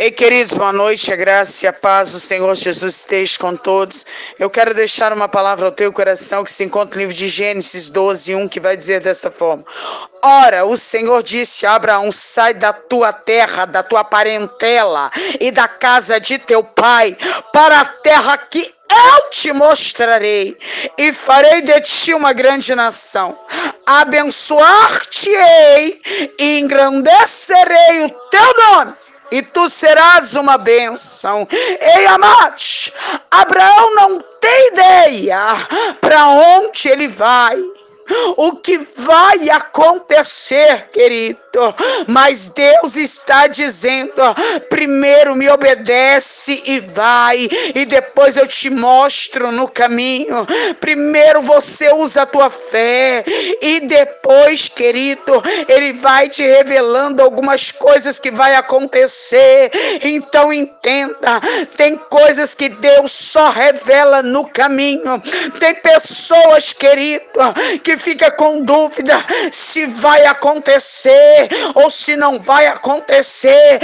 Ei, queridos, boa noite, a graça e a paz do Senhor Jesus esteja com todos. Eu quero deixar uma palavra ao teu coração que se encontra no livro de Gênesis 12, 1, que vai dizer dessa forma: Ora, o Senhor disse a Abraão: sai da tua terra, da tua parentela e da casa de teu pai, para a terra que eu te mostrarei e farei de ti uma grande nação. Abençoar-te-ei e engrandecerei o teu nome e tu serás uma bênção. Ei, amados, Abraão não tem ideia para onde ele vai o que vai acontecer, querido. Mas Deus está dizendo: primeiro me obedece e vai, e depois eu te mostro no caminho. Primeiro você usa a tua fé, e depois, querido, Ele vai te revelando algumas coisas que vai acontecer. Então entenda: tem coisas que Deus só revela no caminho. Tem pessoas, querido, que fica com dúvida se vai acontecer ou se não vai acontecer.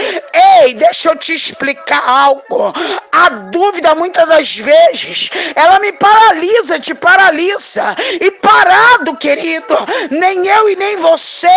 Ei, deixa eu te explicar algo. A dúvida muitas das vezes, ela me paralisa, te paralisa. E parado, querido, nem eu e nem você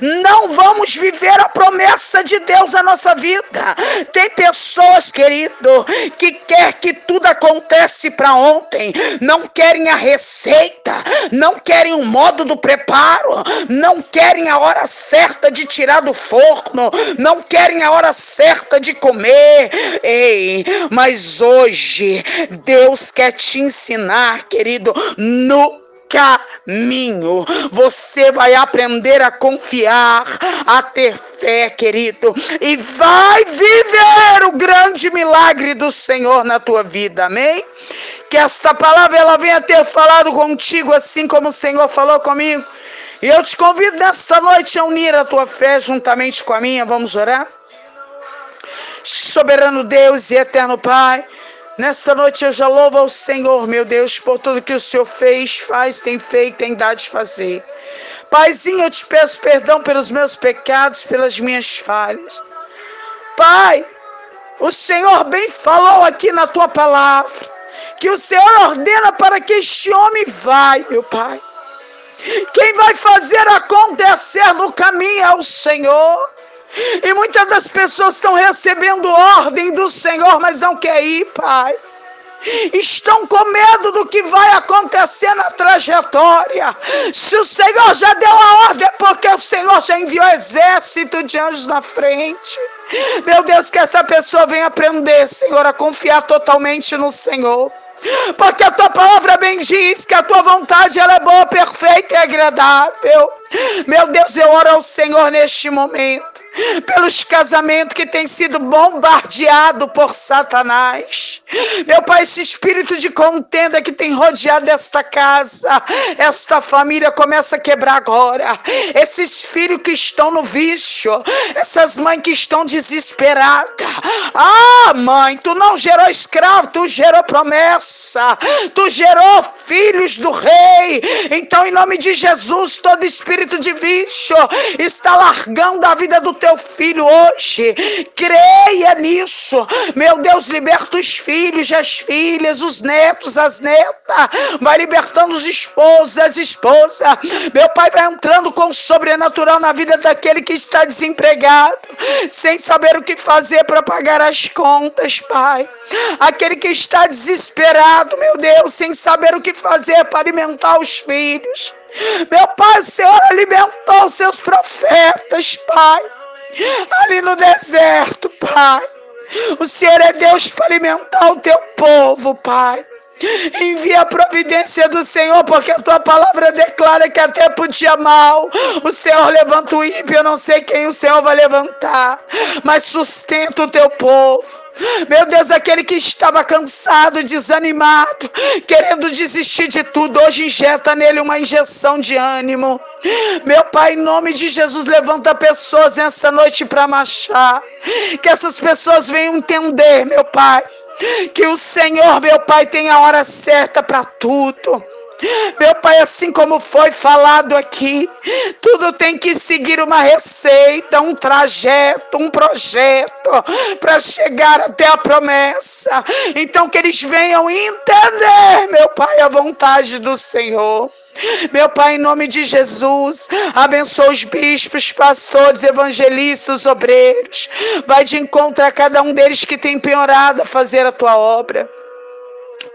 não vamos viver a promessa de Deus na nossa vida. Tem pessoas, querido, que quer que tudo acontece para ontem, não querem a receita, não querem o modo do preparo, não querem a hora certa de tirar do forno, não querem a hora certa de comer. Ei, mas hoje Deus quer te ensinar, querido, no caminho. Você vai aprender a confiar, a ter fé, querido, e vai viver o grande milagre do Senhor na tua vida. Amém? Que esta palavra ela venha ter falado contigo assim como o Senhor falou comigo. E eu te convido nesta noite a unir a tua fé juntamente com a minha. Vamos orar? Soberano Deus e eterno Pai, Nesta noite eu já louvo ao Senhor, meu Deus, por tudo que o Senhor fez, faz, tem feito, tem dado de fazer. Paizinho, eu te peço perdão pelos meus pecados, pelas minhas falhas. Pai, o Senhor bem falou aqui na tua palavra, que o Senhor ordena para que este homem vai, meu Pai. Quem vai fazer acontecer no caminho é o Senhor. E muitas das pessoas estão recebendo ordem do Senhor, mas não quer ir, Pai. Estão com medo do que vai acontecer na trajetória. Se o Senhor já deu a ordem, é porque o Senhor já enviou exército de anjos na frente. Meu Deus, que essa pessoa venha aprender, Senhor, a confiar totalmente no Senhor. Porque a tua palavra bem diz que a tua vontade ela é boa, perfeita e agradável. Meu Deus, eu oro ao Senhor neste momento pelos casamentos que têm sido bombardeados por Satanás. Meu Pai, esse espírito de contenda que tem rodeado esta casa, esta família começa a quebrar agora. Esses filhos que estão no vício, essas mães que estão desesperadas. Ah, mãe, tu não gerou escravo, tu gerou promessa, tu gerou filhos do rei. Então, em nome de Jesus, todo espírito de vício está largando a vida do teu filho hoje. Creia nisso. Meu Deus, liberta os filhos, as filhas, os netos, as netas. Vai libertando os esposos, as esposas. Meu pai vai entrando com o sobrenatural na vida daquele que está desempregado, sem saber o que fazer para pagar as contas, pai. Aquele que está desesperado, meu Deus, sem saber o que fazer para alimentar os filhos. Meu Pai, o Senhor alimentou seus profetas, Pai ali no deserto, Pai. O Senhor é Deus para alimentar o teu povo, Pai. Envia a providência do Senhor, porque a tua palavra declara que até por dia mal o Senhor levanta o ímpio. Eu não sei quem o Senhor vai levantar, mas sustenta o teu povo. Meu Deus, aquele que estava cansado, desanimado, querendo desistir de tudo, hoje injeta nele uma injeção de ânimo. Meu Pai, em nome de Jesus, levanta pessoas nessa noite para marchar. Que essas pessoas venham entender, meu Pai, que o Senhor, meu Pai, tem a hora certa para tudo. Meu Pai, assim como foi falado aqui, tudo tem que seguir uma receita, um trajeto, um projeto para chegar até a promessa. Então, que eles venham entender, meu Pai, a vontade do Senhor. Meu Pai, em nome de Jesus, abençoa os bispos, pastores, evangelistas, obreiros. Vai de encontro a cada um deles que tem penhorado a fazer a tua obra.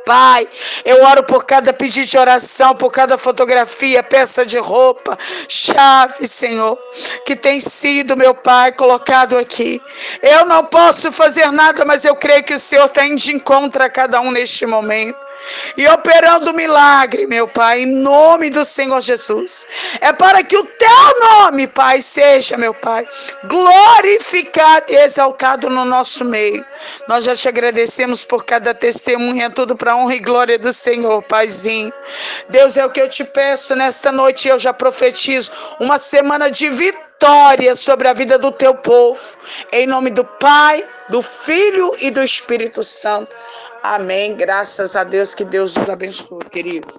Pai, eu oro por cada pedido de oração, por cada fotografia, peça de roupa, chave, Senhor, que tem sido, meu Pai, colocado aqui. Eu não posso fazer nada, mas eu creio que o Senhor tem de encontro a cada um neste momento e operando milagre, meu Pai, em nome do Senhor Jesus. É para que o teu nome, Pai, seja, meu Pai, glorificado e exaltado no nosso meio. Nós já te agradecemos por cada testemunha, tudo para honra e glória do Senhor, Paizinho. Deus, é o que eu te peço nesta noite, eu já profetizo uma semana de vitória sobre a vida do teu povo. Em nome do Pai, do Filho e do Espírito Santo. Amém. Graças a Deus. Que Deus nos abençoe, querido.